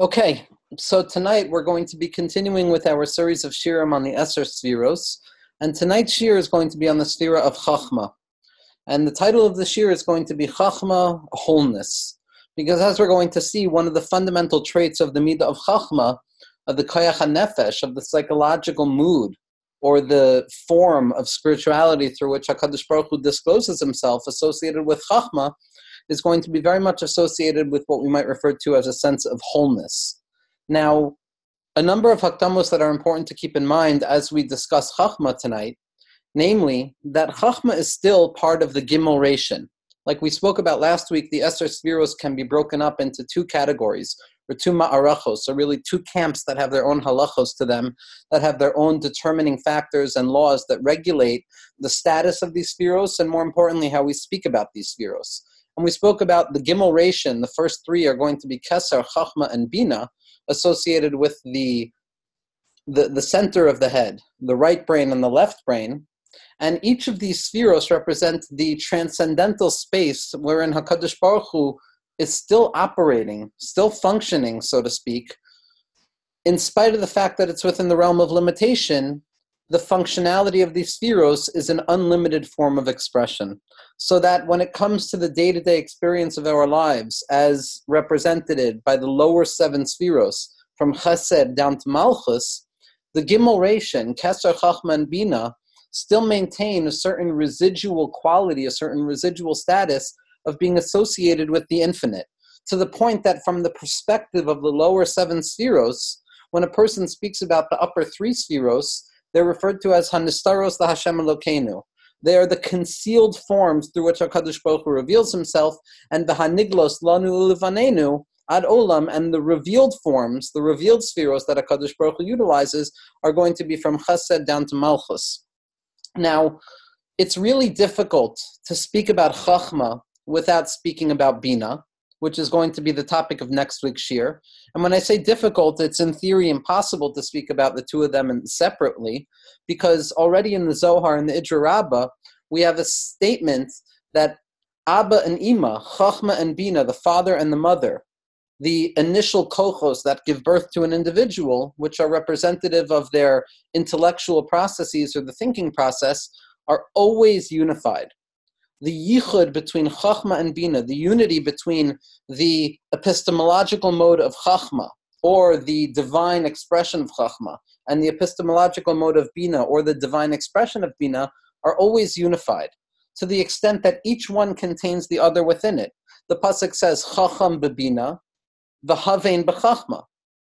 Okay, so tonight we're going to be continuing with our series of shirim on the Esser Spheros, and tonight's shir is going to be on the Sphira of Chachma. And the title of the shir is going to be Chachma, Wholeness. Because as we're going to see, one of the fundamental traits of the Midah of Chachma, of the Koyach HaNefesh, of the psychological mood, or the form of spirituality through which HaKadosh Baruch Hu discloses himself associated with Chachma, is going to be very much associated with what we might refer to as a sense of wholeness. Now, a number of hakdamos that are important to keep in mind as we discuss Chachma tonight, namely that Chachma is still part of the Gimel Ration. Like we spoke about last week, the Esser Spheros can be broken up into two categories, or two ma'arachos, so really two camps that have their own halachos to them, that have their own determining factors and laws that regulate the status of these spheros, and more importantly, how we speak about these spheros. And we spoke about the Gimel Ration, the first three are going to be Keser, Chachma, and Bina, associated with the, the, the center of the head, the right brain and the left brain. And each of these spheros represent the transcendental space wherein HaKadosh Baruch Hu is still operating, still functioning, so to speak, in spite of the fact that it's within the realm of limitation, the functionality of these spheros is an unlimited form of expression. So that when it comes to the day to day experience of our lives, as represented by the lower seven spheros, from Chesed down to Malchus, the Gimel Ration, Keser, Chachma, Bina, still maintain a certain residual quality, a certain residual status of being associated with the infinite. To the point that, from the perspective of the lower seven spheros, when a person speaks about the upper three spheros, they're referred to as Hanistaros the Hashem Elokeinu. They are the concealed forms through which HaKadosh Baruch Hu reveals himself, and the Haniglos Lanu Livanenu Ad Olam, and the revealed forms, the revealed spheros that HaKadosh Baruch Hu utilizes, are going to be from Chesed down to Malchus. Now, it's really difficult to speak about Chachma without speaking about Bina, which is going to be the topic of next week's shir. And when I say difficult, it's in theory impossible to speak about the two of them separately, because already in the Zohar and the Idra Rabbah, we have a statement that Abba and Ima, Chachma and Bina, the father and the mother, the initial kochos that give birth to an individual, which are representative of their intellectual processes or the thinking process, are always unified the yichud between Chachma and Bina, the unity between the epistemological mode of Chachma, or the divine expression of Chachma, and the epistemological mode of Bina, or the divine expression of Bina, are always unified, to the extent that each one contains the other within it. The Pasuk says, Chacham bebina, v'havein b'chachma.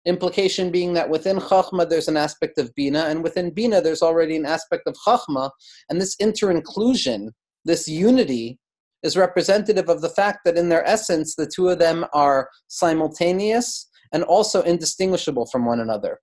Implication being that within Chachma there's an aspect of Bina, and within Bina there's already an aspect of Chachma, and this interinclusion this unity is representative of the fact that in their essence the two of them are simultaneous and also indistinguishable from one another.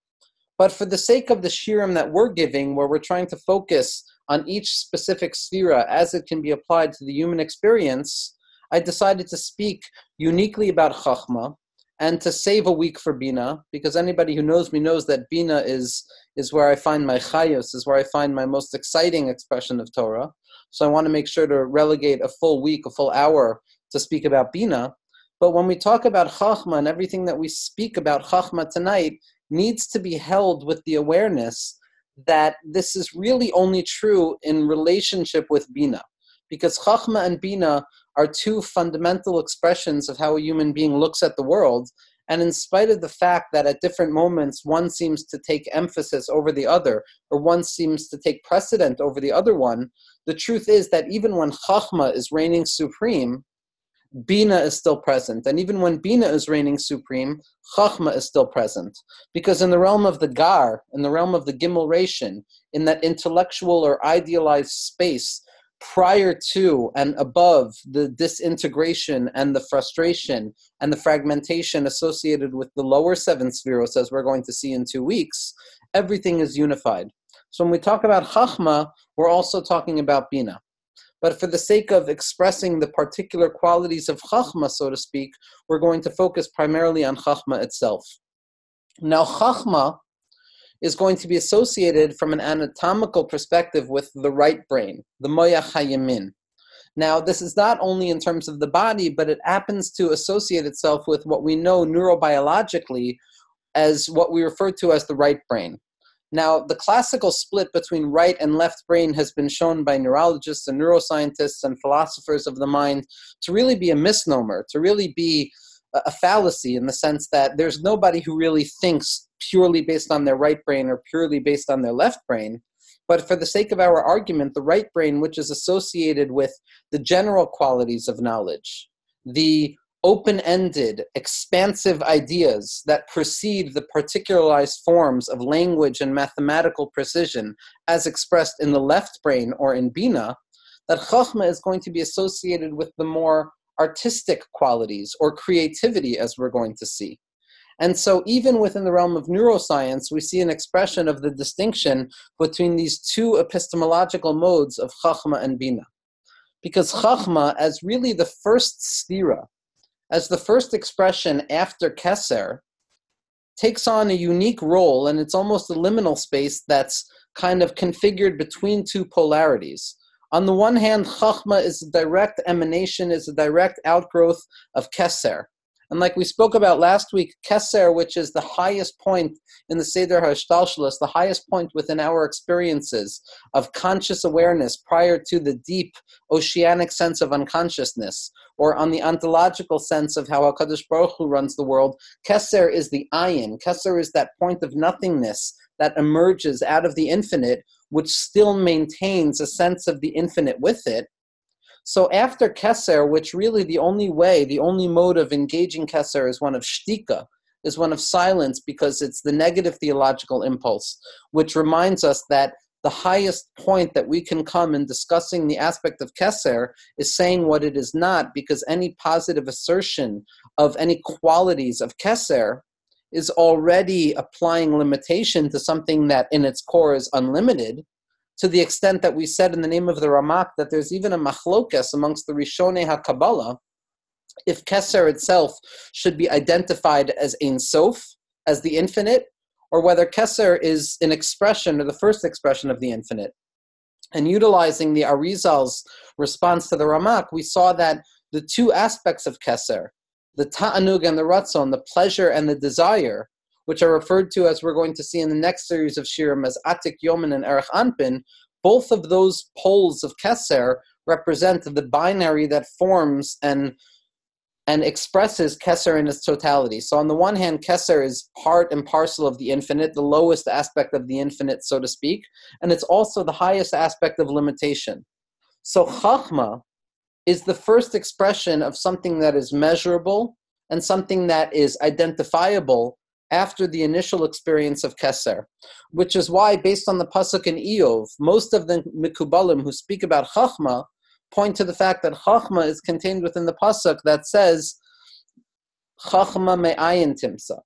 But for the sake of the shirim that we're giving, where we're trying to focus on each specific sphera as it can be applied to the human experience, I decided to speak uniquely about Chachma and to save a week for Bina, because anybody who knows me knows that Bina is, is where I find my chayos, is where I find my most exciting expression of Torah. So I want to make sure to relegate a full week, a full hour to speak about Bina. But when we talk about Chachma and everything that we speak about Chachma tonight needs to be held with the awareness that this is really only true in relationship with Bina. Because Chachma and Bina are two fundamental expressions of how a human being looks at the world. And in spite of the fact that at different moments one seems to take emphasis over the other, or one seems to take precedent over the other one, the truth is that even when Chachma is reigning supreme, Bina is still present. And even when Bina is reigning supreme, Chachma is still present. Because in the realm of the Gar, in the realm of the Gimel Ration, in that intellectual or idealized space prior to and above the disintegration and the frustration and the fragmentation associated with the lower seven spheros, as we're going to see in two weeks, everything is unified. So when we talk about Chachma, we're also talking about Bina. But for the sake of expressing the particular qualities of Chachma, so to speak, we're going to focus primarily on Chachma itself. Now, Chachma is going to be associated from an anatomical perspective with the right brain, the Moyach HaYamin. Now, this is not only in terms of the body, but it happens to associate itself with what we know neurobiologically as what we refer to as the right brain. Now, the classical split between right and left brain has been shown by neurologists and neuroscientists and philosophers of the mind to really be a misnomer, to really be a fallacy in the sense that there's nobody who really thinks purely based on their right brain or purely based on their left brain. But for the sake of our argument, the right brain, which is associated with the general qualities of knowledge, the open ended, expansive ideas that precede the particularized forms of language and mathematical precision as expressed in the left brain or in Bina, that Chachma is going to be associated with the more artistic qualities or creativity, as we're going to see. And so, even within the realm of neuroscience, we see an expression of the distinction between these two epistemological modes of Chachma and Bina. Because Chachma, as really the first sphira, as the first expression after Keser, takes on a unique role, and it's almost a liminal space that's kind of configured between two polarities. On the one hand, Chachma is a direct emanation, is a direct outgrowth of Keser. And like we spoke about last week, Keser, which is the highest point in the Seder HaShtalshalos, the highest point within our experiences of conscious awareness prior to the deep oceanic sense of unconsciousness, or on the ontological sense of how HaKadosh Baruch Hu runs the world, Keser is the ayin. Keser is that point of nothingness that emerges out of the infinite, which still maintains a sense of the infinite with it. So after Keser, which really the only way, the only mode of engaging Keser is one of shtika, is one of silence because it's the negative theological impulse, which reminds us that the highest point that we can come in discussing the aspect of Keser is saying what it is not, because any positive assertion of any qualities of Keser is already applying limitation to something that in its core is unlimited, to the extent that we said in the name of the Ramak that there's even a machlokas amongst the Rishonei HaKabbalah, if Keser itself should be identified as Ein Sof, as the infinite, or whether Keser is an expression or the first expression of the infinite. And utilizing the Arizal's response to the Ramak, we saw that the two aspects of Keser, the ta'anug and the ratzon, the pleasure and the desire, which are referred to as we're going to see in the next series of shirim as atik yomin and arich anpin, both of those poles of keser represent the binary that forms and and expresses Keser in its totality. So, on the one hand, Keser is part and parcel of the infinite, the lowest aspect of the infinite, so to speak, and it's also the highest aspect of limitation. So, Chachma is the first expression of something that is measurable and something that is identifiable after the initial experience of Keser, which is why, based on the pasuk in Iyov, most of the Mikubalim who speak about Chachma point to the fact that Chachma is contained within the pasuk that says Chachma me'ayin timsa,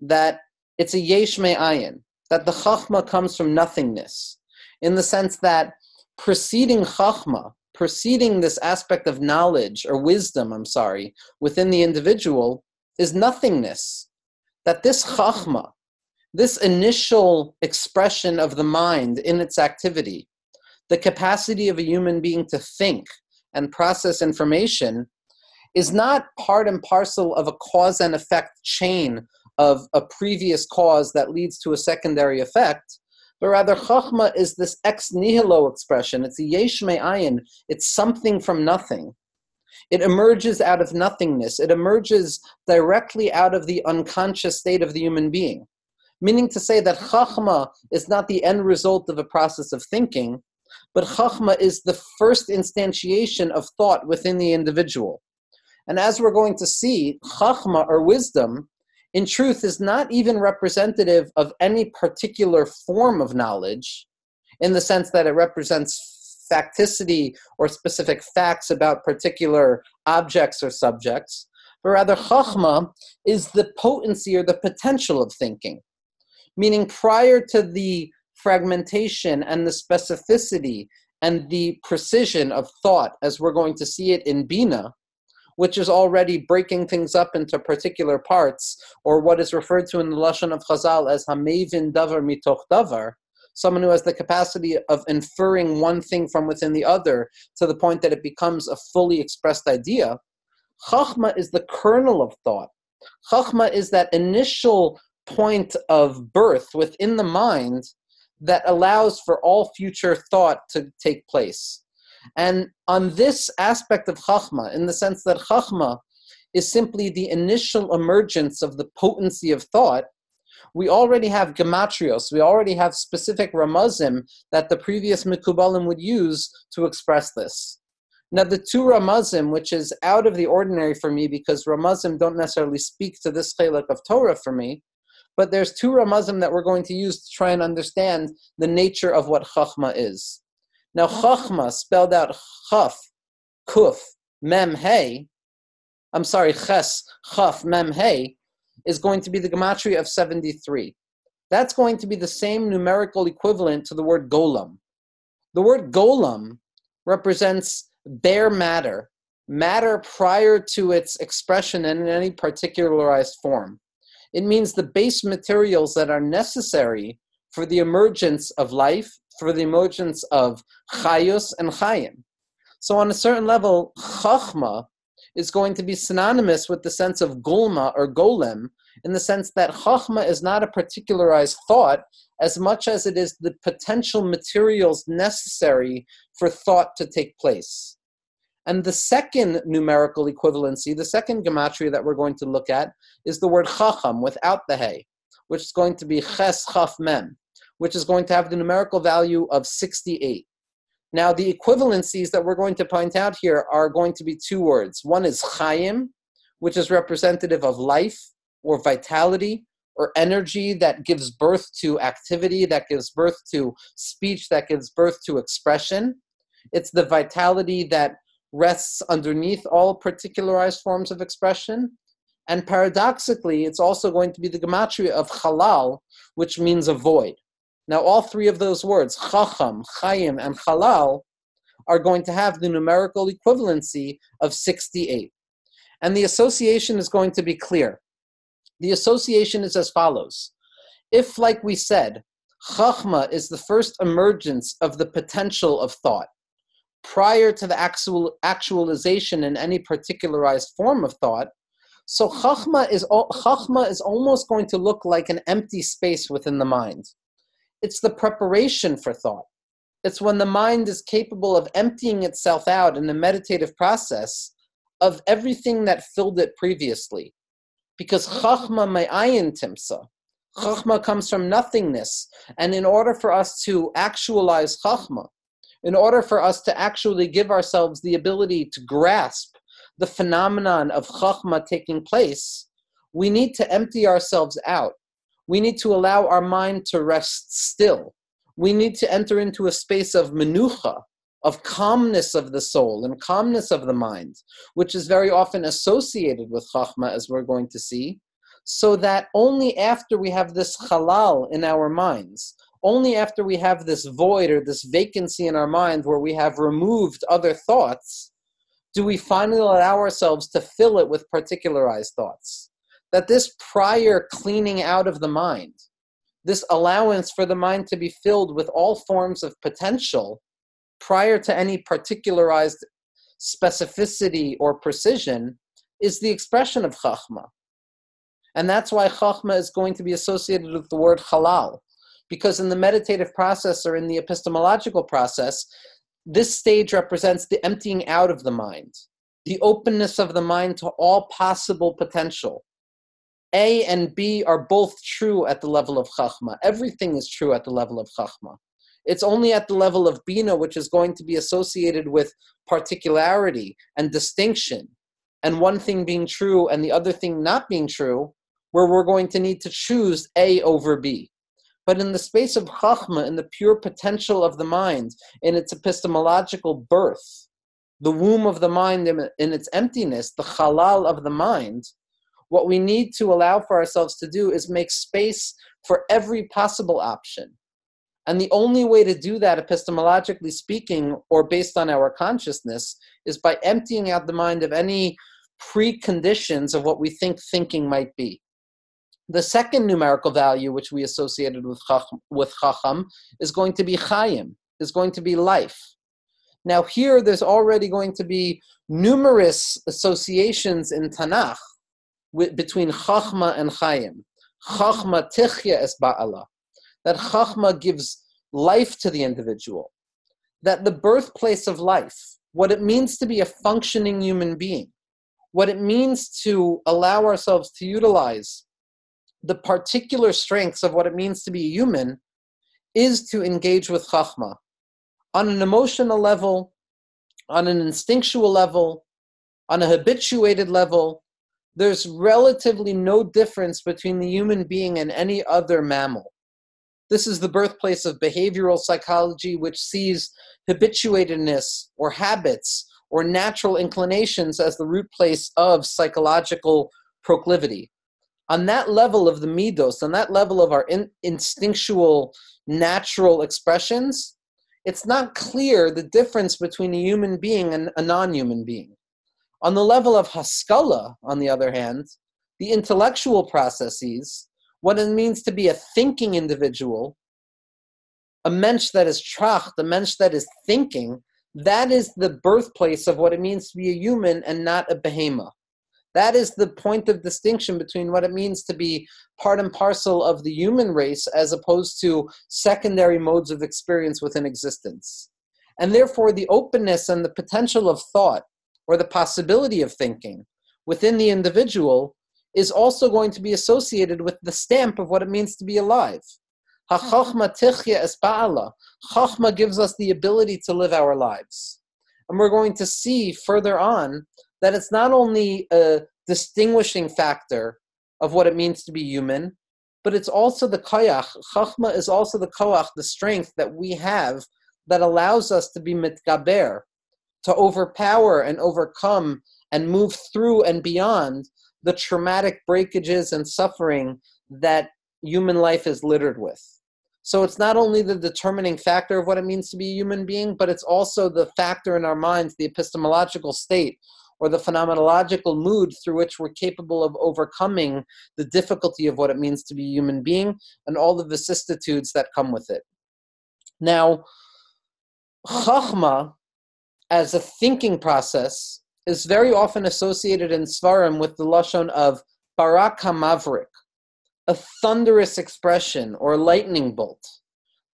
that it's a yesh me'ayin, that the Chachma comes from nothingness, in the sense that preceding Chachma, preceding this aspect of knowledge or wisdom, I'm sorry, within the individual is nothingness. That this chachma, this initial expression of the mind in its activity, the capacity of a human being to think and process information, is not part and parcel of a cause and effect chain of a previous cause that leads to a secondary effect, but rather chachma is this ex nihilo expression. It's a yesh ayin. It's something from nothing. It emerges out of nothingness. It emerges directly out of the unconscious state of the human being. Meaning to say that chachma is not the end result of a process of thinking, but chachma is the first instantiation of thought within the individual. And as we're going to see, chachma or wisdom in truth is not even representative of any particular form of knowledge in the sense that it represents facticity or specific facts about particular objects or subjects, but rather chachma is the potency or the potential of thinking. Meaning, prior to the fragmentation and the specificity and the precision of thought, as we're going to see it in Bina, which is already breaking things up into particular parts, or what is referred to in the Lashon of Chazal as Hamevin Davar Mitoch Davar. Someone who has the capacity of inferring one thing from within the other to the point that it becomes a fully expressed idea. Chachma is the kernel of thought. Chachma is that initial point of birth within the mind that allows for all future thought to take place. And on this aspect of Chachma, in the sense that Chachma is simply the initial emergence of the potency of thought, we already have gematrios, we already have specific ramazim that the previous mikubalim would use to express this. Now, the two ramazim, which is out of the ordinary for me because ramazim don't necessarily speak to this chalik of Torah for me, but there's two ramazim that we're going to use to try and understand the nature of what chachma is. Now, chachma, spelled out chaf, kuf, mem, hey, I'm sorry, ches, chaf, mem, hey, is going to be the gematria of 73. That's going to be the same numerical equivalent to the word golem. The word golem represents bare matter, matter prior to its expression in any particularized form. It means the base materials that are necessary for the emergence of life, for the emergence of chayus and chayim. So, on a certain level, chachma is going to be synonymous with the sense of gulma or golem, in the sense that chachma is not a particularized thought as much as it is the potential materials necessary for thought to take place. And the second numerical equivalency, the second gematria that we're going to look at, is the word chacham without the hay, which is going to be ches chaf mem, which is going to have the numerical value of 68. Now, the equivalencies that we're going to point out here are going to be two words. One is chayim, which is representative of life or vitality or energy that gives birth to activity, that gives birth to speech, that gives birth to expression. It's the vitality that rests underneath all particularized forms of expression. And paradoxically, it's also going to be the gematria of halal, which means a void. Now, all three of those words, chacham, chayim, and halal, are going to have the numerical equivalency of 68. And the association is going to be clear. The association is as follows. If, like we said, chachma is the first emergence of the potential of thought, prior to the actual actualization in any particularized form of thought, so chachma is, chachma is almost going to look like an empty space within the mind it's the preparation for thought. It's when the mind is capable of emptying itself out in a meditative process of everything that filled it previously. Because chachma me'ayin timsa. Chachma comes from nothingness. And in order for us to actualize chachma, in order for us to actually give ourselves the ability to grasp the phenomenon of chachma taking place, we need to empty ourselves out we need to allow our mind to rest still. We need to enter into a space of menucha, of calmness of the soul and calmness of the mind, which is very often associated with chachma, as we're going to see, so that only after we have this halal in our minds, only after we have this void or this vacancy in our mind where we have removed other thoughts, do we finally allow ourselves to fill it with particularized thoughts that this prior cleaning out of the mind, this allowance for the mind to be filled with all forms of potential prior to any particularized specificity or precision, is the expression of chachma. And that's why chachma is going to be associated with the word halal. Because in the meditative process or in the epistemological process, this stage represents the emptying out of the mind, the openness of the mind to all possible potential, a and B are both true at the level of Chachma. Everything is true at the level of Chachma. It's only at the level of Bina, which is going to be associated with particularity and distinction, and one thing being true and the other thing not being true, where we're going to need to choose A over B. But in the space of Chachma, in the pure potential of the mind, in its epistemological birth, the womb of the mind in, its emptiness, the halal of the mind, what we need to allow for ourselves to do is make space for every possible option. And the only way to do that, epistemologically speaking, or based on our consciousness, is by emptying out the mind of any preconditions of what we think thinking might be. The second numerical value which we associated with chacham, with chacham is going to be chayim, is going to be life. Now here there's already going to be numerous associations in Tanakh with, between chachma and chayim. Chachma tichya es ba'ala. That chachma gives life to the individual. That the birthplace of life, what it means to be a functioning human being, what it means to allow ourselves to utilize the particular strengths of what it means to be human is to engage with chachma on an emotional level, on an instinctual level, on a habituated level. There's relatively no difference between the human being and any other mammal. This is the birthplace of behavioral psychology, which sees habituatedness or habits or natural inclinations as the root place of psychological proclivity. On that level of the midos, on that level of our in, instinctual, natural expressions, it's not clear the difference between a human being and a non human being. On the level of haskala, on the other hand, the intellectual processes, what it means to be a thinking individual, a mensch that is tracht, a mensch that is thinking, that is the birthplace of what it means to be a human and not a behemoth. That is the point of distinction between what it means to be part and parcel of the human race as opposed to secondary modes of experience within existence. And therefore, the openness and the potential of thought or the possibility of thinking within the individual is also going to be associated with the stamp of what it means to be alive. Chachma gives us the ability to live our lives. And we're going to see further on that it's not only a distinguishing factor of what it means to be human, but it's also the koyach. Chachma is also the koach, the strength that we have that allows us to be mitgaber, to overpower and overcome and move through and beyond the traumatic breakages and suffering that human life is littered with. So it's not only the determining factor of what it means to be a human being, but it's also the factor in our minds, the epistemological state or the phenomenological mood through which we're capable of overcoming the difficulty of what it means to be a human being and all the vicissitudes that come with it. Now, chachma, as a thinking process, is very often associated in Svarim with the lashon of barak hamavrik, a thunderous expression or lightning bolt.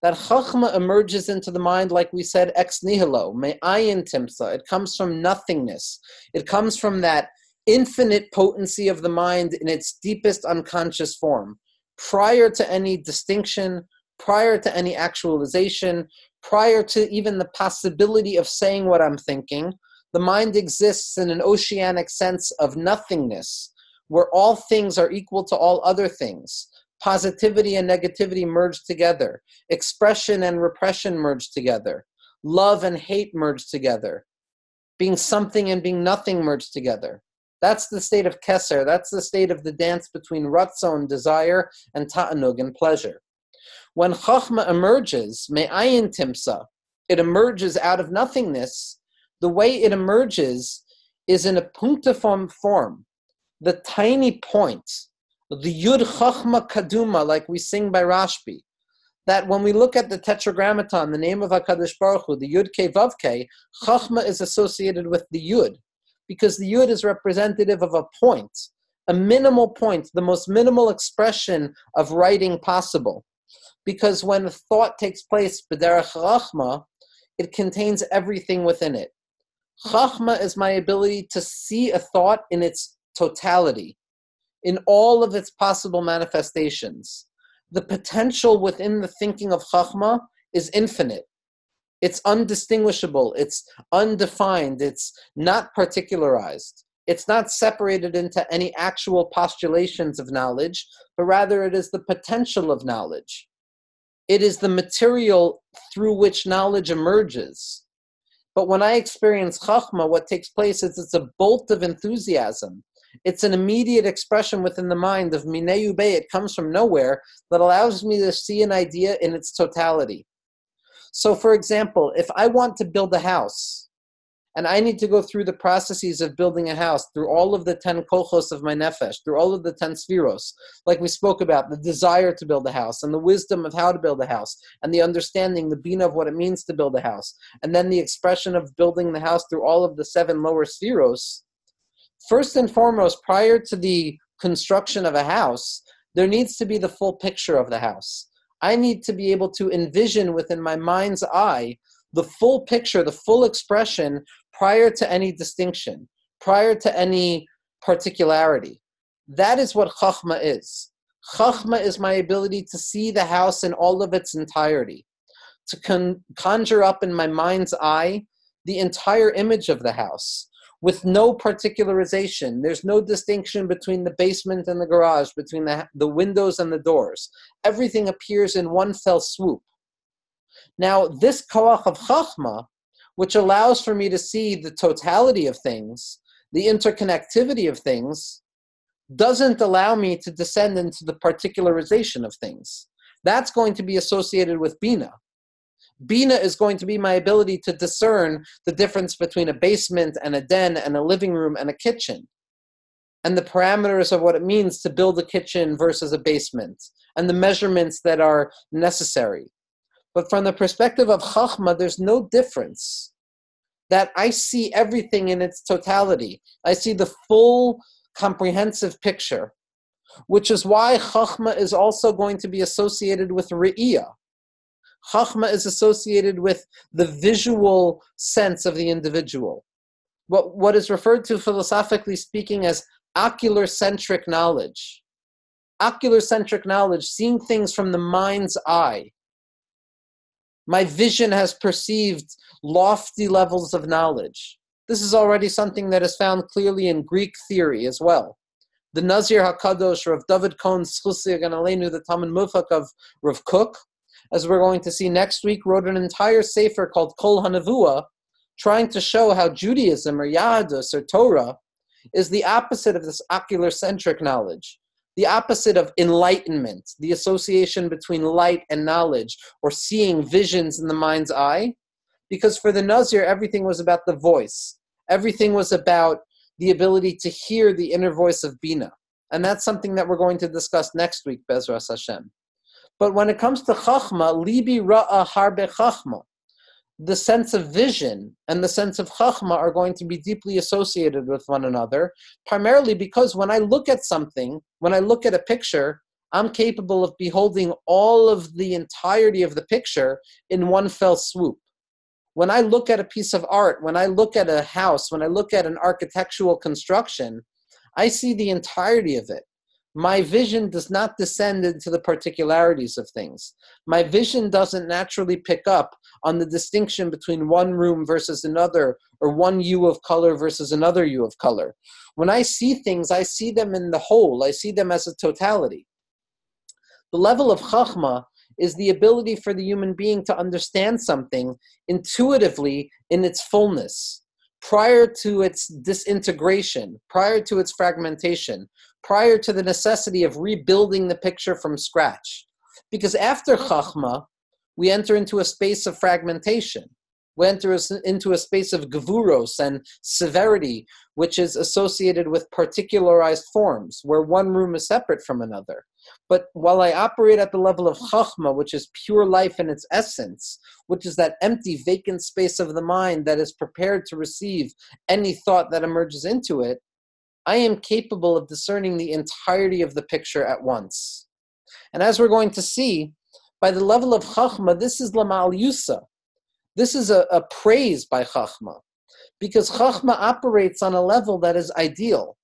That chachma emerges into the mind, like we said, ex nihilo, me'ayin timsa. It comes from nothingness. It comes from that infinite potency of the mind in its deepest unconscious form, prior to any distinction, prior to any actualization, prior to even the possibility of saying what I'm thinking. The mind exists in an oceanic sense of nothingness, where all things are equal to all other things. Positivity and negativity merge together, expression and repression merge together, love and hate merge together, being something and being nothing merge together. That's the state of Keser. That's the state of the dance between Ratzon, desire, and Ta'anug, and pleasure. When Chachma emerges, Me'ayin Timsa, it emerges out of nothingness. The way it emerges is in a punctiform form the tiny point, the Yud Chachma Kaduma, like we sing by Rashbi, that when we look at the Tetragrammaton, the name of HaKadosh Baruch Hu, the Yud Ke Vav Chachma is associated with the Yud, because the Yud is representative of a point, a minimal point, the most minimal expression of writing possible. Because when a thought takes place, B'derech Chachma, it contains everything within it. Chachma is my ability to see a thought in its totality, in all of its possible manifestations. The potential within the thinking of Chachma is infinite. It's undistinguishable, it's undefined, it's not particularized. It's not separated into any actual postulations of knowledge, but rather it is the potential of knowledge. It is the material through which knowledge emerges. But when I experience Chachma, what takes place is it's a bolt of enthusiasm. It's an immediate expression within the mind of Mineu Bay. It comes from nowhere that allows me to see an idea in its totality. So, for example, if I want to build a house and I need to go through the processes of building a house through all of the 10 kochos of my nefesh, through all of the 10 spheros, like we spoke about, the desire to build a house and the wisdom of how to build a house and the understanding, the bina of what it means to build a house, and then the expression of building the house through all of the seven lower spheros. First and foremost, prior to the construction of a house, there needs to be the full picture of the house. I need to be able to envision within my mind's eye the full picture, the full expression prior to any distinction, prior to any particularity. That is what Chachma is. Chachma is my ability to see the house in all of its entirety, to con- conjure up in my mind's eye the entire image of the house with no particularization. There's no distinction between the basement and the garage, between the, the windows and the doors. Everything appears in one fell swoop. Now, this koach of chachma which allows for me to see the totality of things, the interconnectivity of things, doesn't allow me to descend into the particularization of things. That's going to be associated with Bina. Bina is going to be my ability to discern the difference between a basement and a den and a living room and a kitchen, and the parameters of what it means to build a kitchen versus a basement, and the measurements that are necessary. But from the perspective of Chachma, there's no difference. That I see everything in its totality. I see the full comprehensive picture, which is why Chachma is also going to be associated with Re'iyah. Chachma is associated with the visual sense of the individual. What, what is referred to philosophically speaking as ocular centric knowledge. Ocular centric knowledge, seeing things from the mind's eye. My vision has perceived lofty levels of knowledge. This is already something that is found clearly in Greek theory as well. The Nazir HaKadosh, Rav David Cohen Schusig and Aleinu, the Talmid Muvhak of Rav Kook, as we're going to see next week, wrote an entire sefer called Kol HaNevuah, trying to show how Judaism or Yahadus or Torah is the opposite of this ocular centric knowledge the opposite of enlightenment, the association between light and knowledge, or seeing visions in the mind's eye. Because for the Nazir, everything was about the voice, everything was about the ability to hear the inner voice of Bina. And that's something that we're going to discuss next week, Bezras Hashem. But when it comes to Chachma, Libi Ra'a Harbe Chachma the sense of vision and the sense of chachma are going to be deeply associated with one another, primarily because when I look at something, when I look at a picture, I'm capable of beholding all of the entirety of the picture in one fell swoop. When I look at a piece of art, when I look at a house, when I look at an architectural construction, I see the entirety of it my vision does not descend into the particularities of things. My vision doesn't naturally pick up on the distinction between one room versus another, or one hue of color versus another hue of color. When I see things, I see them in the whole, I see them as a totality. The level of chachma is the ability for the human being to understand something intuitively in its fullness prior to its disintegration, prior to its fragmentation, prior to the necessity of rebuilding the picture from scratch. Because after Chachma, we enter into a space of fragmentation. We enter into a space of gavuros and severity, which is associated with particularized forms, where one room is separate from another. But while I operate at the level of chachma, which is pure life in its essence, which is that empty, vacant space of the mind that is prepared to receive any thought that emerges into it, I am capable of discerning the entirety of the picture at once. And as we're going to see, by the level of Chachma, this is Lamal Yusa. This is a, a praise by Chachma. Because Chachma operates on a level that is ideal.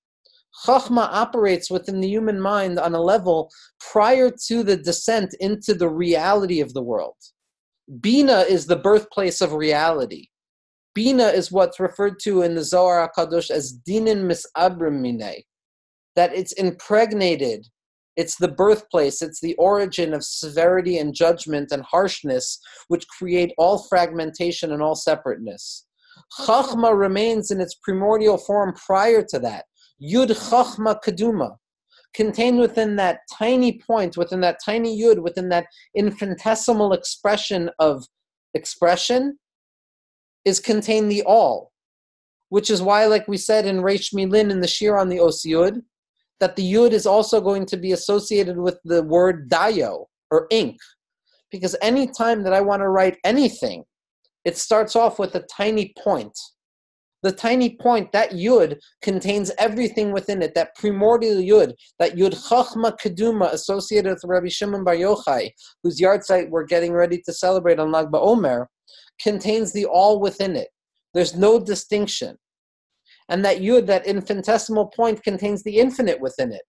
Chachma operates within the human mind on a level prior to the descent into the reality of the world. Bina is the birthplace of reality. Bina is what's referred to in the Zohar HaKadosh as dinin misabrim minei, that it's impregnated, it's the birthplace, it's the origin of severity and judgment and harshness, which create all fragmentation and all separateness. Chachma remains in its primordial form prior to that. Yud Chachma Kaduma, contained within that tiny point, within that tiny Yud, within that infinitesimal expression of expression, is contain the all. which is why, like we said in Reish Milin in the Shir on the Os Yud, that the Yud is also going to be associated with the word dayo, or ink. Because any time that I want to write anything, it starts off with a tiny point. The tiny point, that yud, contains everything within it. That primordial yud, that yud chachma keduma associated with Rabbi Shimon Bar Yochai, whose yahrzeit we're getting ready to celebrate on Lag BaOmer, contains the all within it. There's no distinction. And that yud, that infinitesimal point, contains the infinite within it.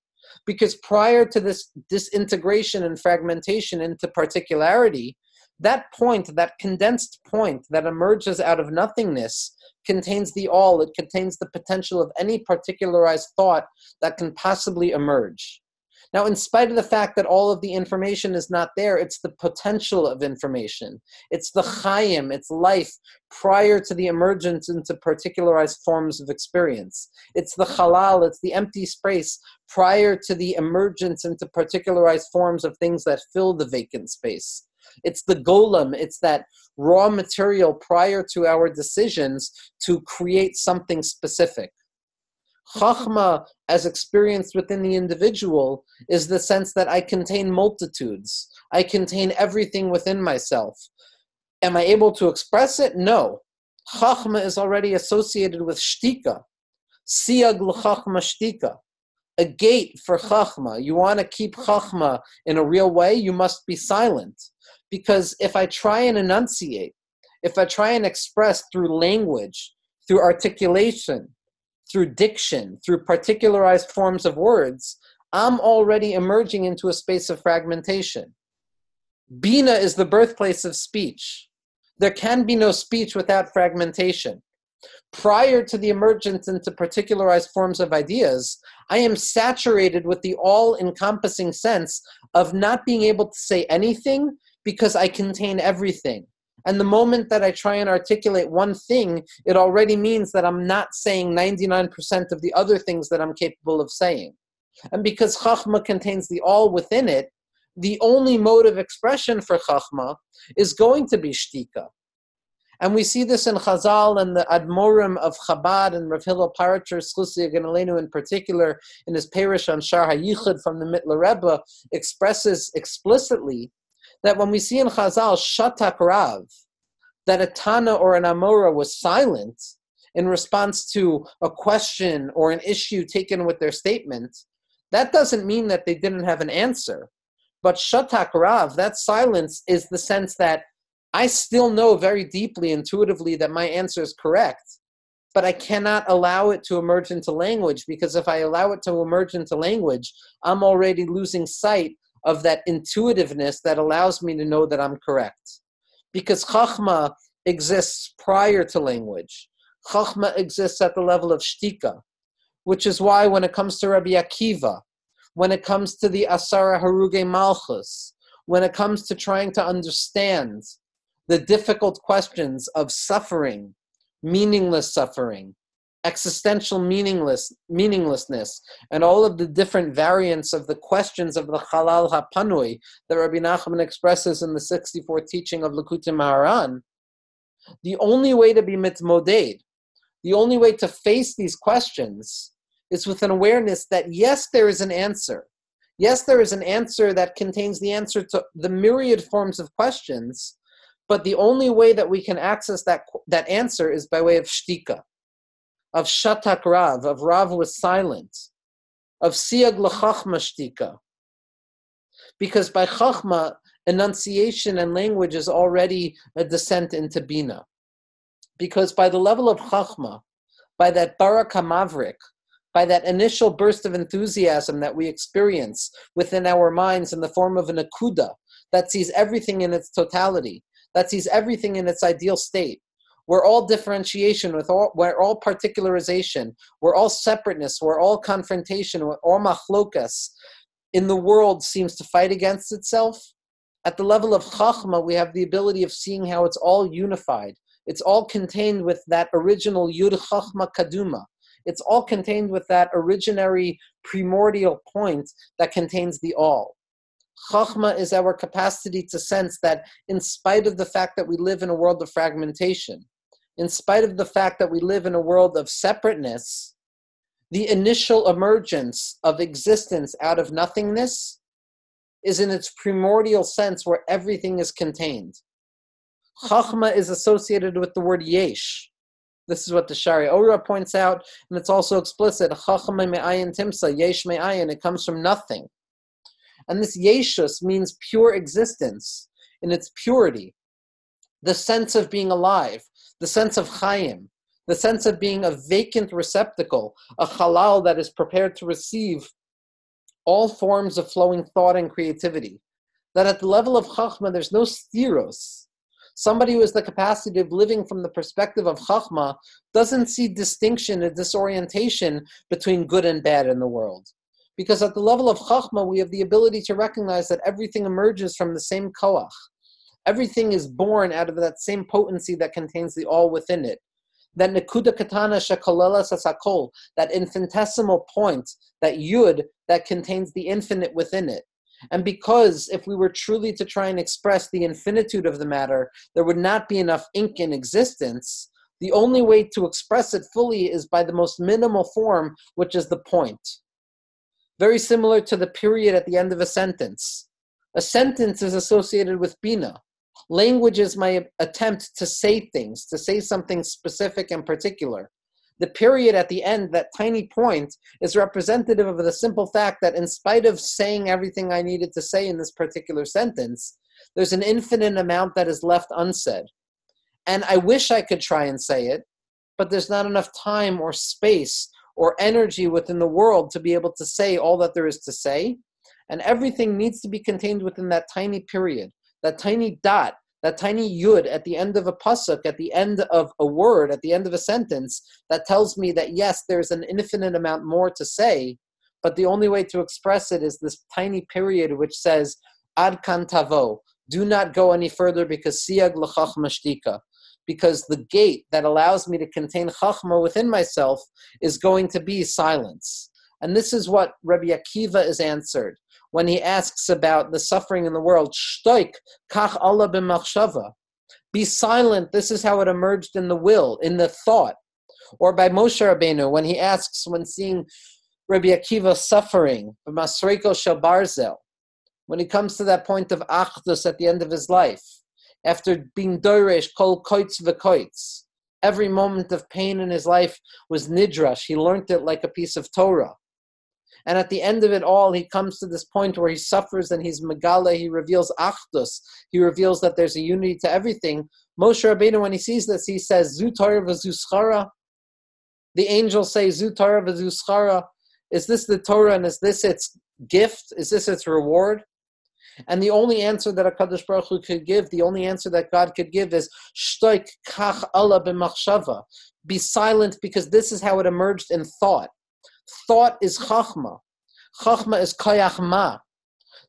Because prior to this disintegration and fragmentation into particularity, that point, that condensed point that emerges out of nothingness, contains the all. It contains the potential of any particularized thought that can possibly emerge. Now, in spite of the fact that all of the information is not there, it's the potential of information. It's the chayim, it's life prior to the emergence into particularized forms of experience. It's the halal, it's the empty space prior to the emergence into particularized forms of things that fill the vacant space. It's the golem, it's that raw material prior to our decisions to create something specific. Chachma, as experienced within the individual, is the sense that I contain multitudes. I contain everything within myself. Am I able to express it? No. Chachma is already associated with shtika. Siag l'chachma shtika. A gate for chachma. You want to keep chachma in a real way, you must be silent. Because if I try and enunciate, if I try and express through language, through articulation, through diction, through particularized forms of words, I'm already emerging into a space of fragmentation. Bina is the birthplace of speech. There can be no speech without fragmentation. Prior to the emergence into particularized forms of ideas, I am saturated with the all encompassing sense of not being able to say anything because I contain everything. And the moment that I try and articulate one thing, it already means that I'm not saying 99% of the other things that I'm capable of saying. And because Chachma contains the all within it, the only mode of expression for Chachma is going to be Shtika. And we see this in Chazal and the Admorim of Chabad and Rav Hillel Paritcher Schusi in particular, in his perush on Shar HaYichud from the Mittler Rebbe, expresses explicitly that when we see in Chazal Shatak Rav, that a Tana or an Amora was silent in response to a question or an issue taken with their statement, that doesn't mean that they didn't have an answer. But Shatak Rav, that silence is the sense that I still know very deeply, intuitively, that my answer is correct, but I cannot allow it to emerge into language because if I allow it to emerge into language, I'm already losing sight of that intuitiveness that allows me to know that I'm correct. Because Chachma exists prior to language. Chachma exists at the level of shtika, which is why when it comes to Rabbi Akiva, when it comes to the Asara Haruge Malchus, when it comes to trying to understand the difficult questions of suffering, meaningless suffering, existential meaningless meaninglessness and all of the different variants of the questions of the halal hapanui that Rabbi Nachman expresses in the 64th teaching of Likutei Moharan, the only way to be mitmoded, the only way to face these questions is with an awareness that yes, there is an answer. Yes, there is an answer that contains the answer to the myriad forms of questions, but the only way that we can access that, that answer is by way of shtika of Shatak Rav, of Rav was silent, of Siag L'chachma Shtika. Because by Chachma, enunciation and language is already a descent into Bina. Because by the level of Chachma, by that barak hamavrik, by that initial burst of enthusiasm that we experience within our minds in the form of an akuda that sees everything in its totality, that sees everything in its ideal state, we're all differentiation, with all, we're all particularization, we're all separateness, we're all confrontation, we're all machlokas. In the world seems to fight against itself. At the level of chachma, we have the ability of seeing how it's all unified. It's all contained with that original yud chachma kaduma. It's all contained with that originary primordial point that contains the all. Chachma is our capacity to sense that, in spite of the fact that we live in a world of fragmentation, in spite of the fact that we live in a world of separateness, the initial emergence of existence out of nothingness is in its primordial sense where everything is contained. Chachma is associated with the word yesh. This is what the Sha'arei Orah points out, and it's also explicit. Chachma me'ayin timsa, yesh me'ayin. It comes from nothing. And this yeshus means pure existence in its purity, the sense of being alive, the sense of chayim, the sense of being a vacant receptacle, a halal that is prepared to receive all forms of flowing thought and creativity. That at the level of chachma, there's no stiros. Somebody who has the capacity of living from the perspective of chachma doesn't see distinction and disorientation between good and bad in the world. Because at the level of chachma, we have the ability to recognize that everything emerges from the same koach. Everything is born out of that same potency that contains the all within it that nekuda katana shakalela sasakol, that infinitesimal point, that yud that contains the infinite within it. And because if we were truly to try and express the infinitude of the matter, there would not be enough ink in existence, the only way to express it fully is by the most minimal form, which is the point. Very similar to the period at the end of a sentence. A sentence is associated with bina. Language is my attempt to say things, to say something specific and particular. The period at the end, that tiny point, is representative of the simple fact that, in spite of saying everything I needed to say in this particular sentence, there's an infinite amount that is left unsaid. And I wish I could try and say it, but there's not enough time or space or energy within the world to be able to say all that there is to say. And everything needs to be contained within that tiny period that tiny dot, that tiny yud at the end of a pasuk, at the end of a word, at the end of a sentence, that tells me that yes, there's an infinite amount more to say, but the only way to express it is this tiny period which says ad kan tavo, do not go any further because siyag l'chachma shtika. Because the gate that allows me to contain chachma within myself is going to be silence. And this is what Rabbi Akiva is answered when he asks about the suffering in the world. Shtoik, kach alah b'machshava. Be silent. This is how it emerged in the will, in the thought. Or by Moshe Rabbeinu, when he asks, when seeing Rabbi Akiva suffering, Masreiko Shel Barzel, when he comes to that point of achdus at the end of his life, after being doresh kol koitz v'koitz, every moment of pain in his life was nidrash. He learned it like a piece of Torah. And at the end of it all, he comes to this point where he suffers and he's megala, he reveals achdus, he reveals that there's a unity to everything. Moshe Rabbeinu, when he sees this, he says, Zu Torah. The angels say, Zu Torah. Is this the Torah and is this its gift? Is this its reward? And the only answer that HaKadosh Baruch Hu could give, the only answer that God could give is, Shtoik kach alah b'machshava. Be silent because this is how it emerged in thought. Thought is chachma. Chachma is koyach ma.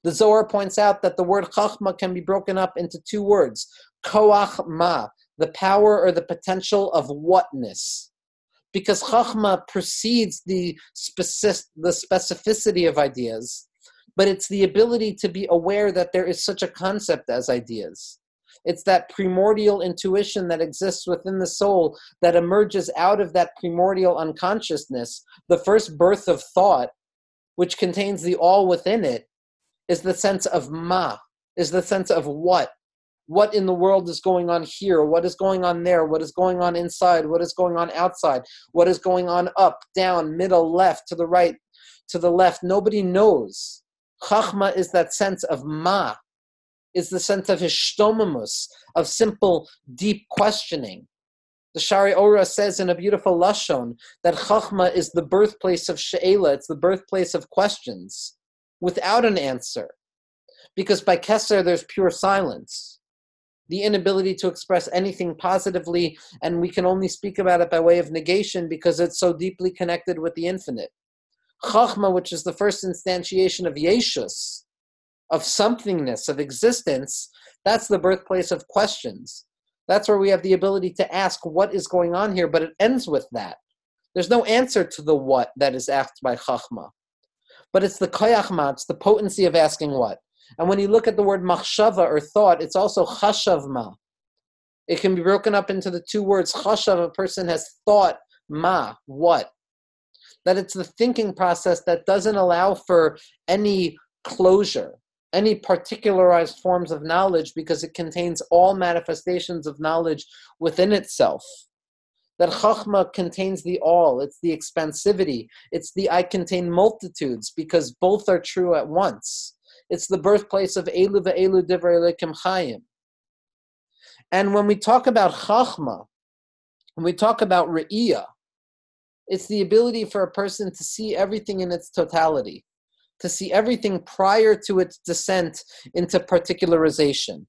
The Zohar points out that the word chachma can be broken up into two words, koach ma, the power or the potential of whatness. Because chachma precedes the, specific, the specificity of ideas, but it's the ability to be aware that there is such a concept as ideas. It's that primordial intuition that exists within the soul that emerges out of that primordial unconsciousness. The first birth of thought, which contains the all within it, is the sense of ma, is the sense of what. What in the world is going on here? What is going on there? What is going on inside? What is going on outside? What is going on up, down, middle, left, to the right, to the left? Nobody knows. Chachma is that sense of ma, is the sense of hishtomimus, of simple, deep questioning. The Sha'arei Orah says in a beautiful lashon that Chachma is the birthplace of She'ela, it's the birthplace of questions, without an answer. Because by Keser, there's pure silence, the inability to express anything positively, and we can only speak about it by way of negation because it's so deeply connected with the infinite. Chachma, which is the first instantiation of Yeshus, of somethingness, of existence, that's the birthplace of questions. That's where we have the ability to ask what is going on here, but it ends with that. There's no answer to the what that is asked by Chachma. But it's the koyachma, it's the potency of asking what. And when you look at the word machshava or thought, it's also chashavma. It can be broken up into the two words chashav, a person has thought, ma, what. That it's the thinking process that doesn't allow for any closure, any particularized forms of knowledge, because it contains all manifestations of knowledge within itself. That chachma contains the all, it's the expansivity, it's the I contain multitudes, because both are true at once. It's the birthplace of Elu ve'elu divrei lekim chayim. And when we talk about chachma, when we talk about re'iyah, it's the ability for a person to see everything in its totality, to see everything prior to its descent into particularization.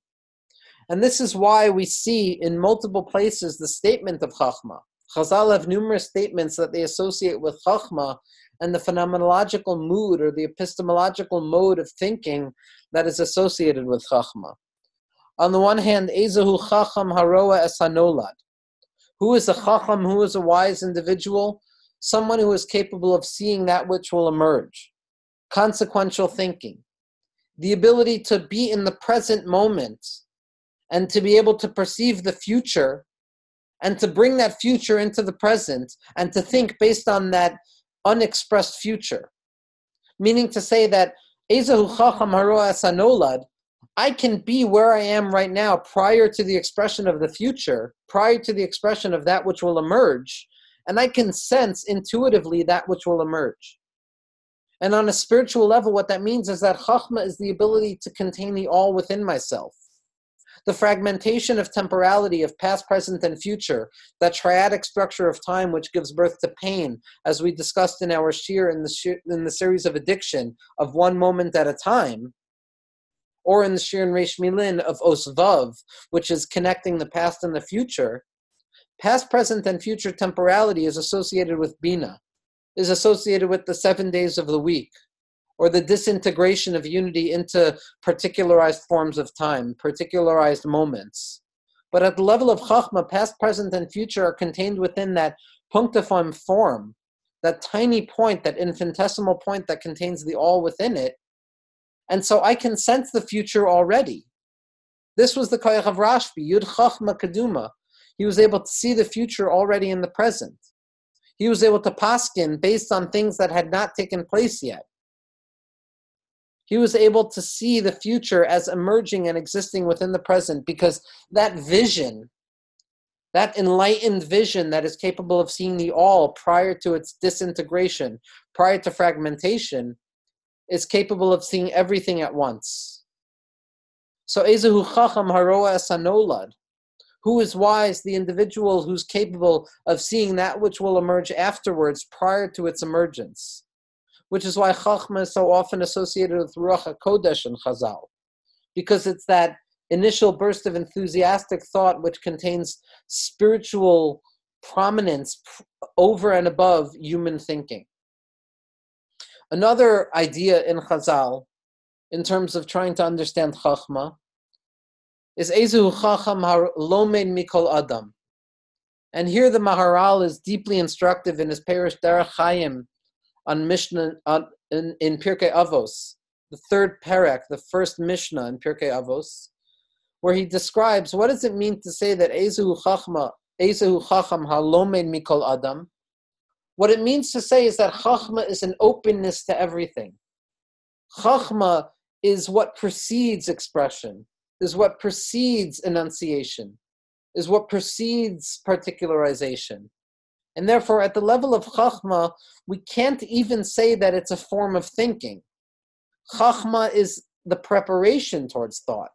And this is why we see in multiple places the statement of Chachma. Chazal have numerous statements that they associate with Chachma and the phenomenological mood or the epistemological mode of thinking that is associated with Chachma. On the one hand, Ezahu Chacham Haroa Esanolad. Who is a Chacham? Who is a wise individual? Someone who is capable of seeing that which will emerge. Consequential thinking. The ability to be in the present moment and to be able to perceive the future and to bring that future into the present and to think based on that unexpressed future. Meaning to say that I can be where I am right now prior to the expression of the future, prior to the expression of that which will emerge, and I can sense intuitively that which will emerge. And on a spiritual level, what that means is that Chachma is the ability to contain the all within myself. The fragmentation of temporality of past, present, and future, that triadic structure of time which gives birth to pain, as we discussed in our shir in the, shir, in the series of addiction of one moment at a time, or in the shir in Reish Milin of Osvav, which is connecting the past and the future, past, present, and future temporality is associated with Bina, is associated with the seven days of the week, or the disintegration of unity into particularized forms of time, particularized moments. But at the level of Chachma, past, present, and future are contained within that punctiform form, that tiny point, that infinitesimal point that contains the all within it. And so I can sense the future already. This was the Koyach of Rashbi, Yud Chachma Kaduma. He was able to see the future already in the present. He was able to paskin based on things that had not taken place yet. He was able to see the future as emerging and existing within the present because that vision, that enlightened vision that is capable of seeing the all prior to its disintegration, prior to fragmentation, is capable of seeing everything at once. So Ezehu Chacham Haroa Sanolad, who is wise, the individual who's capable of seeing that which will emerge afterwards prior to its emergence. Which is why Chachma is so often associated with Ruach HaKodesh and Chazal, because it's that initial burst of enthusiastic thought which contains spiritual prominence over and above human thinking. Another idea in Chazal, in terms of trying to understand Chachma, is Ezu Chacham Lomen Mikol Adam. And here the Maharal is deeply instructive in his perush Derech Chaim on Mishnah on, in, in Pirkei Avos, the third parak, the first Mishnah in Pirkei Avos, where he describes what does it mean to say that Ezehu Chachma, Ezehu Chacham Halomen Mikol Adam. What it means to say is that Chachma is an openness to everything. Chachma is what precedes expression, is what precedes enunciation, is what precedes particularization. And therefore, at the level of Chachma, we can't even say that it's a form of thinking. Chachma is the preparation towards thought.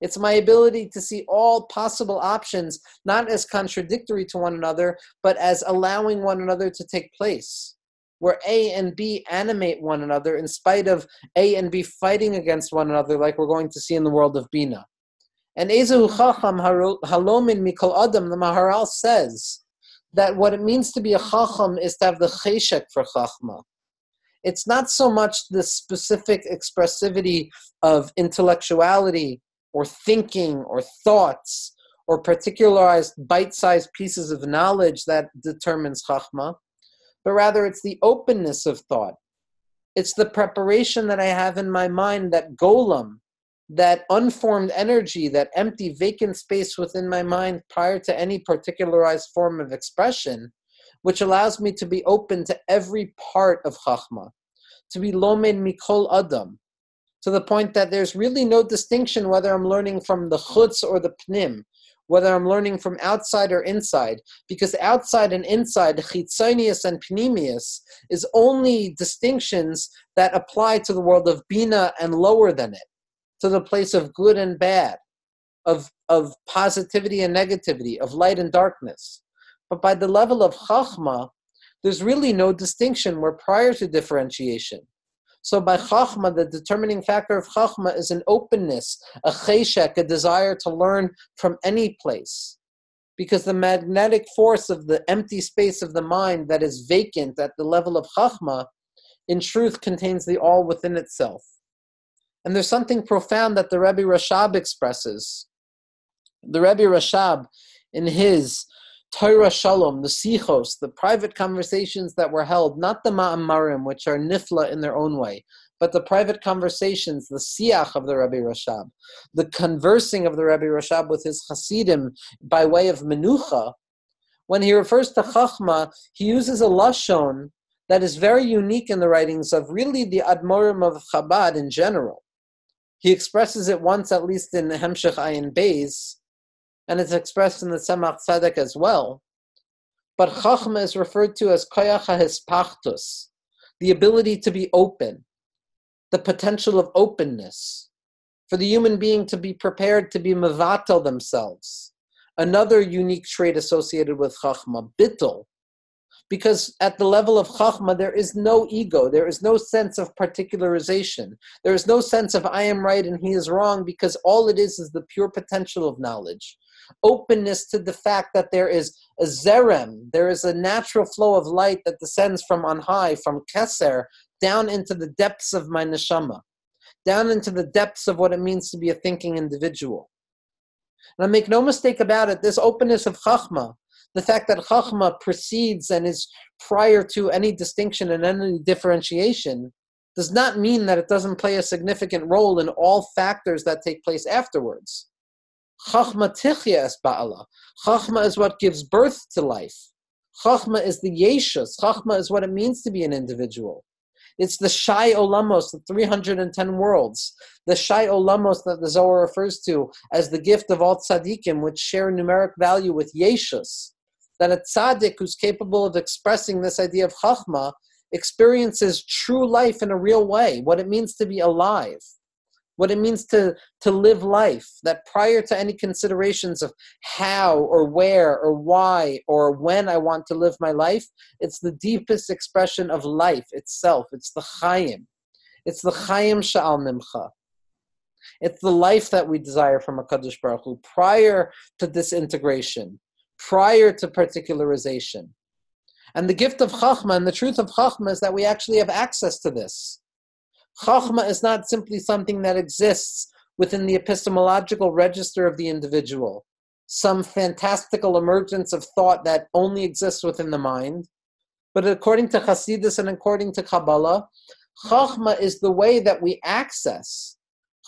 It's my ability to see all possible options, not as contradictory to one another, but as allowing one another to take place, where A and B animate one another in spite of A and B fighting against one another, like we're going to see in the world of Bina. And Ezehu Chacham Halomin Mikol Adam, the Maharal says, that what it means to be a chacham is to have the cheshek for chachma. It's not so much the specific expressivity of intellectuality or thinking or thoughts or particularized bite-sized pieces of knowledge that determines chachma, but rather it's the openness of thought. It's the preparation that I have in my mind that golem, that unformed energy, that empty, vacant space within my mind prior to any particularized form of expression, which allows me to be open to every part of Chachma, to be lomed mikol adam, to the point that there's really no distinction whether I'm learning from the chutz or the pnim, whether I'm learning from outside or inside, because outside and inside, chitzonius and pnimius, is only distinctions that apply to the world of bina and lower than it, to the place of good and bad, of, of positivity and negativity, of light and darkness. But by the level of chachma, there's really no distinction. We're prior to differentiation. So by Chachma, the determining factor of Chachma is an openness, a cheshek, a desire to learn from any place. Because the magnetic force of the empty space of the mind that is vacant at the level of Chachma, in truth contains the all within itself. And there's something profound that the Rebbe Rashab expresses. The Rebbe Rashab, in his Toras Shalom, the Sichos, the private conversations that were held, not the Ma'amarim, which are nifla in their own way, but the private conversations, the Siach of the Rabbi Rashab, the conversing of the Rabbi Rashab with his Hasidim by way of Menucha, when he refers to Chachma, he uses a Lashon that is very unique in the writings of really the Admorim of Chabad in general. He expresses it once, at least in Hemshech Ayin Beis, and it's expressed in the Tzemach Tzedek as well. But Chachma is referred to as Koyach HaHispachtus, the ability to be open, the potential of openness, for the human being to be prepared to be Mavatel themselves. Another unique trait associated with Chachma, Bittel, because at the level of Chachma, there is no ego, there is no sense of particularization, there is no sense of I am right and he is wrong, because all it is is the pure potential of knowledge openness to the fact that there is a zerem, there is a natural flow of light that descends from on high, from keser, down into the depths of my neshama, down into the depths of what it means to be a thinking individual. And I make no mistake about it, this openness of chachma, the fact that chachma precedes and is prior to any distinction and any differentiation, does not mean that it doesn't play a significant role in all factors that take place afterwards. Chachma tichya es ba'ala. Chachma is what gives birth to life. Chachma is the yeshus. Chachma is what it means to be an individual. It's the Shai Olamos, the 310 worlds. The Shai Olamos that the Zohar refers to as the gift of all tzaddikim, which share numeric value with Yeshus. That a tzaddik who's capable of expressing this idea of Chachma experiences true life in a real way, what it means to be alive what it means to, to live life, that prior to any considerations of how or where or why or when I want to live my life, it's the deepest expression of life itself. It's the chayim. It's the chayim sha'al mimcha. It's the life that we desire from HaKadosh Baruch Hu prior to disintegration, prior to particularization. And the gift of Chachma and the truth of Chachma is that we actually have access to this. Chachma is not simply something that exists within the epistemological register of the individual, some fantastical emergence of thought that only exists within the mind. But according to Hasidus and according to Kabbalah, Chachma is the way that we access.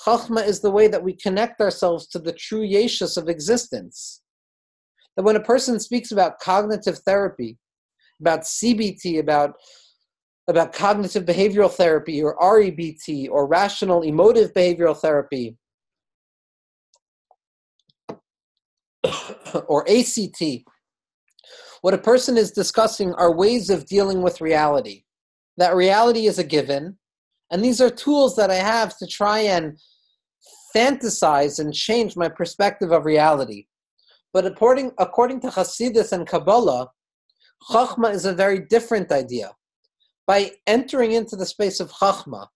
Chachma is the way that we connect ourselves to the true yeshus of existence. That when a person speaks about cognitive therapy, about CBT, about about cognitive behavioral therapy or REBT or rational emotive behavioral therapy or ACT, what a person is discussing are ways of dealing with reality. That reality is a given, and these are tools that I have to try and fantasize and change my perspective of reality. But according, according to Hasidus and Kabbalah, Chachma is a very different idea by entering into the space of Chachma,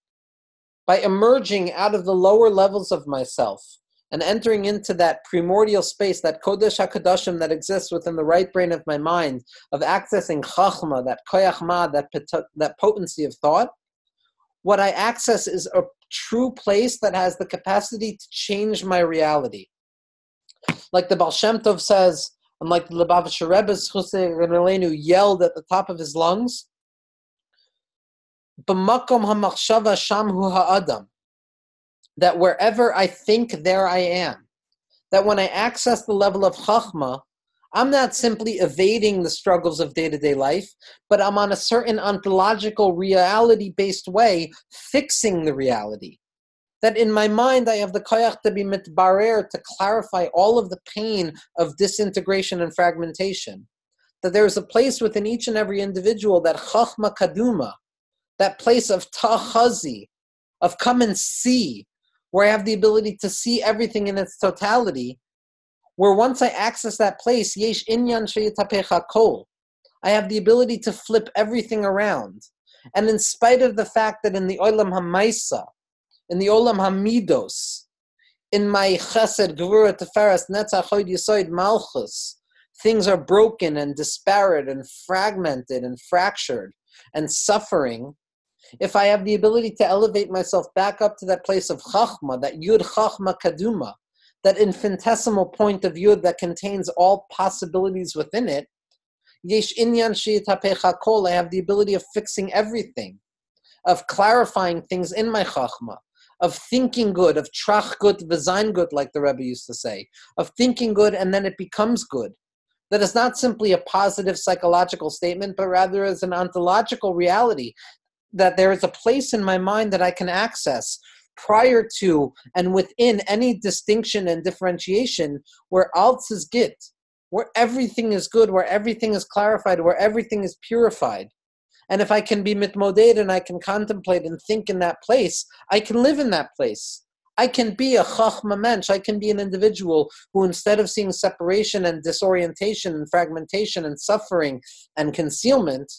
by emerging out of the lower levels of myself and entering into that primordial space, that Kodesh HaKadoshim that exists within the right brain of my mind, of accessing Chachma, that Koyach that, that potency of thought, what I access is a true place that has the capacity to change my reality. Like the Baal Shem Tov says, and like the Lubavitcher Rebbe's Chusay yelled at the top of his lungs, b'makom shamhu ha'adam. that wherever I think, there I am. That when I access the level of Chachma, I'm not simply evading the struggles of day to day life, but I'm on a certain ontological, reality based way fixing the reality. That in my mind I have the koyach to be mitbarer to clarify all of the pain of disintegration and fragmentation. That there is a place within each and every individual that chachma kaduma, that place of tahazi, of come and see, where I have the ability to see everything in its totality, where once I access that place, yesh inyan sheyitapecha kol, I have the ability to flip everything around. And in spite of the fact that in the olam hamaisa, in the olam hamidos, in my chesed, gevura, teferes, netzach, yisoid, malchus, things are broken and disparate and fragmented and fractured and suffering, if I have the ability to elevate myself back up to that place of chachma, that yud chachma kaduma, that infinitesimal point of yud that contains all possibilities within it, yesh inyan kol, I have the ability of fixing everything, of clarifying things in my chachma, of thinking good, of trach good, design good, like the Rebbe used to say, of thinking good and then it becomes good. That is not simply a positive psychological statement, but rather as an ontological reality that there is a place in my mind that I can access prior to and within any distinction and differentiation where alts is git, where everything is good, where everything is clarified, where everything is purified. And if I can be mitmoded and I can contemplate and think in that place, I can live in that place. I can be a chachma mensch. I can be an individual who, instead of seeing separation and disorientation and fragmentation and suffering and concealment,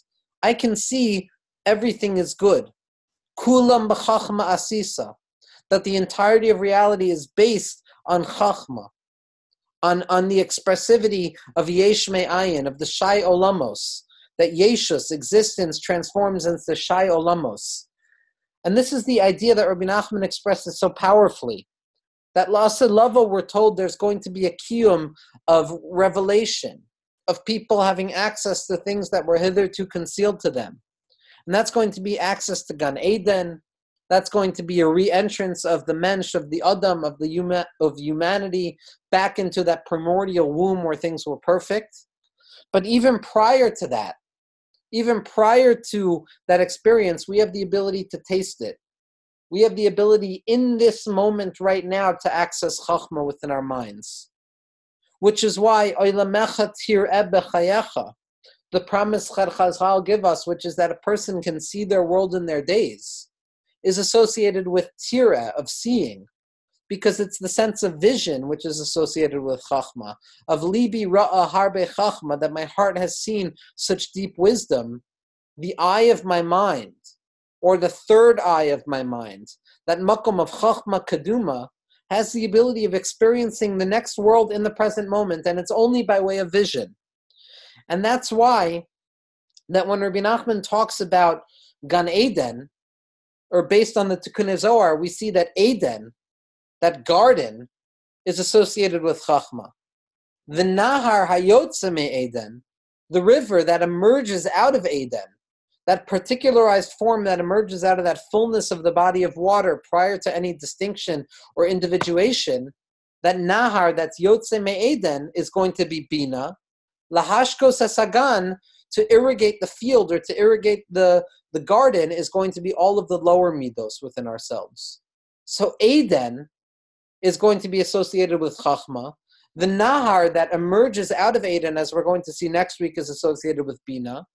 I can see everything is good. Kulam b'chachma asisa. That the entirety of reality is based on chachma, on, on the expressivity of yesh ayin, of the shai olamos, that yeshus, existence, transforms into shai olamos. And this is the idea that Rabbi Nachman expresses so powerfully. That Lasa Lava, we're told there's going to be a kiyum of revelation, of people having access to things that were hitherto concealed to them and that's going to be access to Gan Eden. That's going to be a re-entrance of the mensch of the Adam of the human of humanity back into that primordial womb where things were perfect. But even prior to that, even prior to that experience, we have the ability to taste it. We have the ability in this moment right now to access chachma within our minds. Which is why the promise Chazal give us, which is that a person can see their world in their days, is associated with tira, of seeing, because it's the sense of vision which is associated with chachma, of libi ra'a harbe chachma, that my heart has seen such deep wisdom, the eye of my mind, or the third eye of my mind, that makom of chachma kaduma, has the ability of experiencing the next world in the present moment, and it's only by way of vision. And that's why that when Rabbi Nachman talks about Gan Eden, or based on the Tikkunei Zohar, we see that Eden, that garden, is associated with Chachma. The Nahar Hayotze me Eden, the river that emerges out of Eden, that particularized form that emerges out of that fullness of the body of water prior to any distinction or individuation, that Nahar, that's Yotze me Eden, is going to be Bina, Lahashko sasagan, to irrigate the field or to irrigate the, the garden is going to be all of the lower midos within ourselves. So Eden is going to be associated with Chachma. The Nahar that emerges out of Eden, as we're going to see next week, is associated with Bina.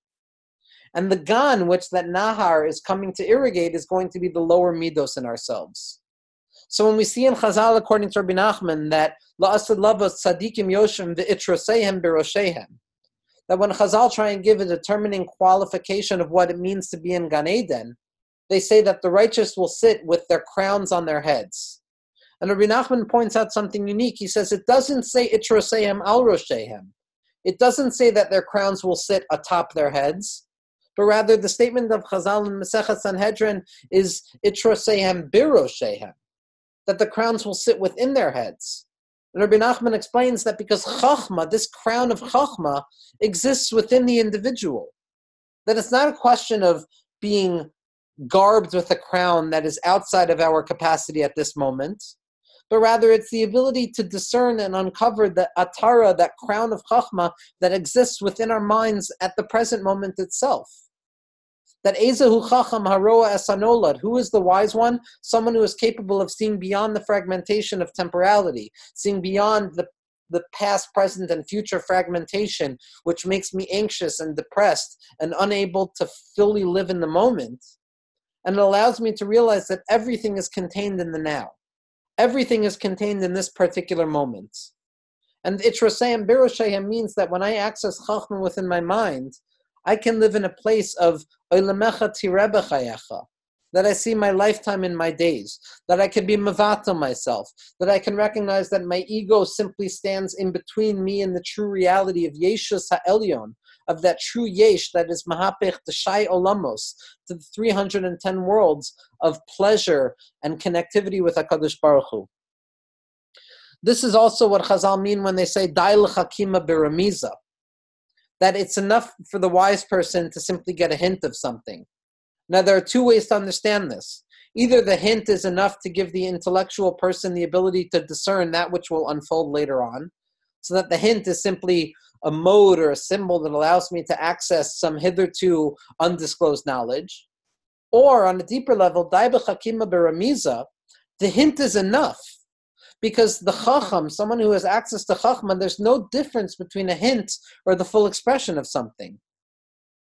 And the Gan, which that Nahar is coming to irrigate, is going to be the lower midos in ourselves. So when we see in Chazal, according to Rabbi Nachman, that la'asad lavas tzadikim yoshim v'itrosehem biroshehem, that when Chazal try and give a determining qualification of what it means to be in Gan Eden, they say that the righteous will sit with their crowns on their heads. And Rabbi Nachman points out something unique. He says it doesn't say itrosehem al roshehem. It doesn't say that their crowns will sit atop their heads, but rather the statement of Chazal in Masechet Sanhedrin is itrosehem biroshehem that the crowns will sit within their heads. And Rabbi Nachman explains that because Chachma, this crown of Chachma, exists within the individual. That it's not a question of being garbed with a crown that is outside of our capacity at this moment, but rather it's the ability to discern and uncover the atara, that crown of chachma that exists within our minds at the present moment itself. That Ezahu Chacham Haroa Esanolad, who is the wise one? Someone who is capable of seeing beyond the fragmentation of temporality, seeing beyond the the past, present, and future fragmentation, which makes me anxious and depressed and unable to fully live in the moment. And it allows me to realize that everything is contained in the now. Everything is contained in this particular moment. And Itrosayim Biroshayim means that when I access Chachma within my mind, I can live in a place of that I see my lifetime in my days, that I can be mavato myself, that I can recognize that my ego simply stands in between me and the true reality of Yeshus Ha'elyon, of that true Yesh that is Mahapech Shai Olamos, to the 310 worlds of pleasure and connectivity with HaKadosh Baruch Hu. This is also what Chazal mean when they say Dail Hakima Biramiza, that it's enough for the wise person to simply get a hint of something now, there are two ways to understand this. Either the hint is enough to give the intellectual person the ability to discern that which will unfold later on, so that the hint is simply a mode or a symbol that allows me to access some hitherto undisclosed knowledge. Or on a deeper level, Beramiza, the hint is enough. Because the Chacham, someone who has access to Chachma, there's no difference between a hint or the full expression of something.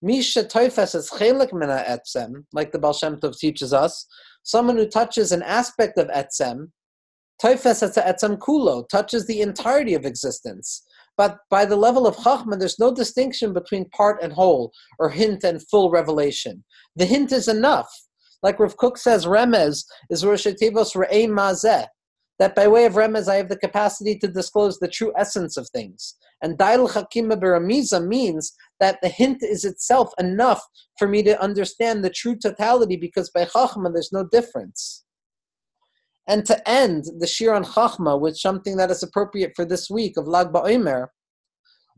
Misha toifes is chelik mina etzem, like the Baal Shem Tov teaches us. Someone who touches an aspect of etzem, toifes es etzem kulo, touches the entirety of existence. But by the level of chachma, there's no distinction between part and whole, or hint and full revelation. The hint is enough. Like Rav Kook says, remez is Rosh Re'ei Mazeh that by way of remez, I have the capacity to disclose the true essence of things. And dail chakima beramiza means that the hint is itself enough for me to understand the true totality, because by chachma there's no difference. And to end the shir on chachma with something that is appropriate for this week of Lag BaOmer,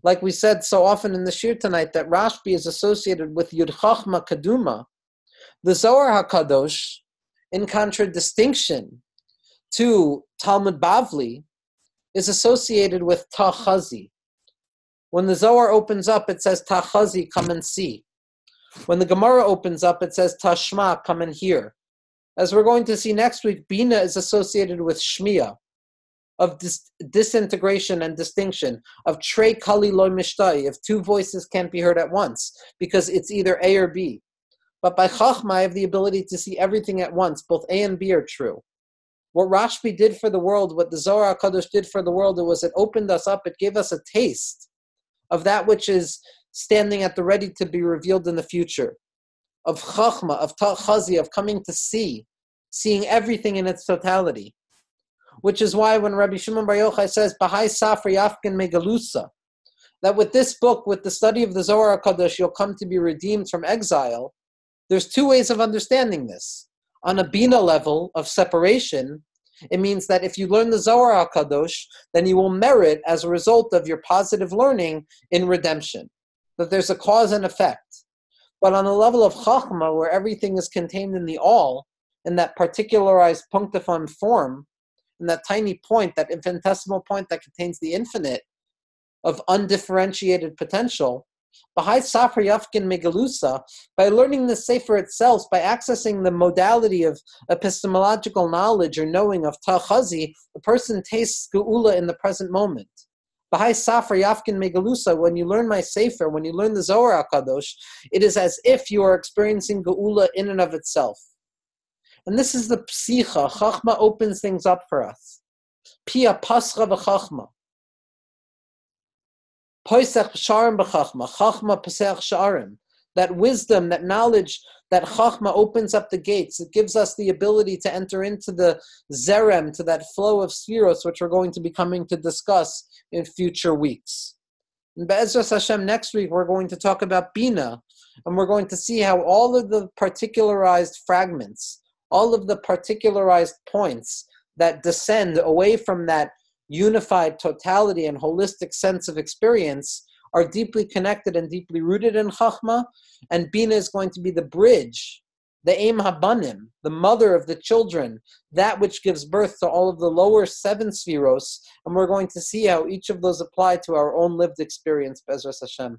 like we said so often in the shir tonight, that Rashbi is associated with Yud Chachma Kaduma, the Zohar Hakadosh, in contradistinction to Talmud Bavli is associated with Tachazi. When the Zohar opens up, it says Tachazi, come and see. When the Gemara opens up, it says Tashma, come and hear. As we're going to see next week, Bina is associated with Shmiya, of dis- disintegration and distinction, of Trey Kali Loy Mishtai, if two voices can't be heard at once, because it's either A or B. But by Chachma, I have the ability to see everything at once, both A and B are true. What Rashbi did for the world, what the Zohar HaKadosh did for the world, it was it opened us up, it gave us a taste of that which is standing at the ready to be revealed in the future, of Chachma, of Ta'chazi, of coming to see, seeing everything in its totality. Which is why when Rabbi Shimon Bar Yochai says, Bahai Safri Yafkin Megalusa, that with this book, with the study of the Zohar HaKadosh, you'll come to be redeemed from exile, there's two ways of understanding this on a bina level of separation, it means that if you learn the Zohar HaKadosh, then you will merit as a result of your positive learning in redemption. That there's a cause and effect. But on the level of Chachma, where everything is contained in the all, in that particularized punctiform form, in that tiny point, that infinitesimal point that contains the infinite of undifferentiated potential, Bahai Safra Yafkin Megalusa, by learning the Sefer itself, by accessing the modality of epistemological knowledge or knowing of Tachazi, the person tastes Geula in the present moment. Bahai Safra Yafkin Megalusa, when you learn my Sefer, when you learn the Zohar HaKadosh, it is as if you are experiencing Geula in and of itself. And this is the psicha. Chachma opens things up for us. Pia pascha v'chachma. Poisech Sharim b'chachma, chachma pesach sharim. That wisdom, that knowledge, that chachma opens up the gates. It gives us the ability to enter into the zerem, to that flow of spheros, which we're going to be coming to discuss in future weeks. In Be'ezras Hashem, next week we're going to talk about Bina, and we're going to see how all of the particularized fragments, all of the particularized points that descend away from that unified totality and holistic sense of experience are deeply connected and deeply rooted in Chachma, and Bina is going to be the bridge the Aim Habanim, the mother of the children, that which gives birth to all of the lower seven spheros, and we're going to see how each of those apply to our own lived experience, Bezras Hashem.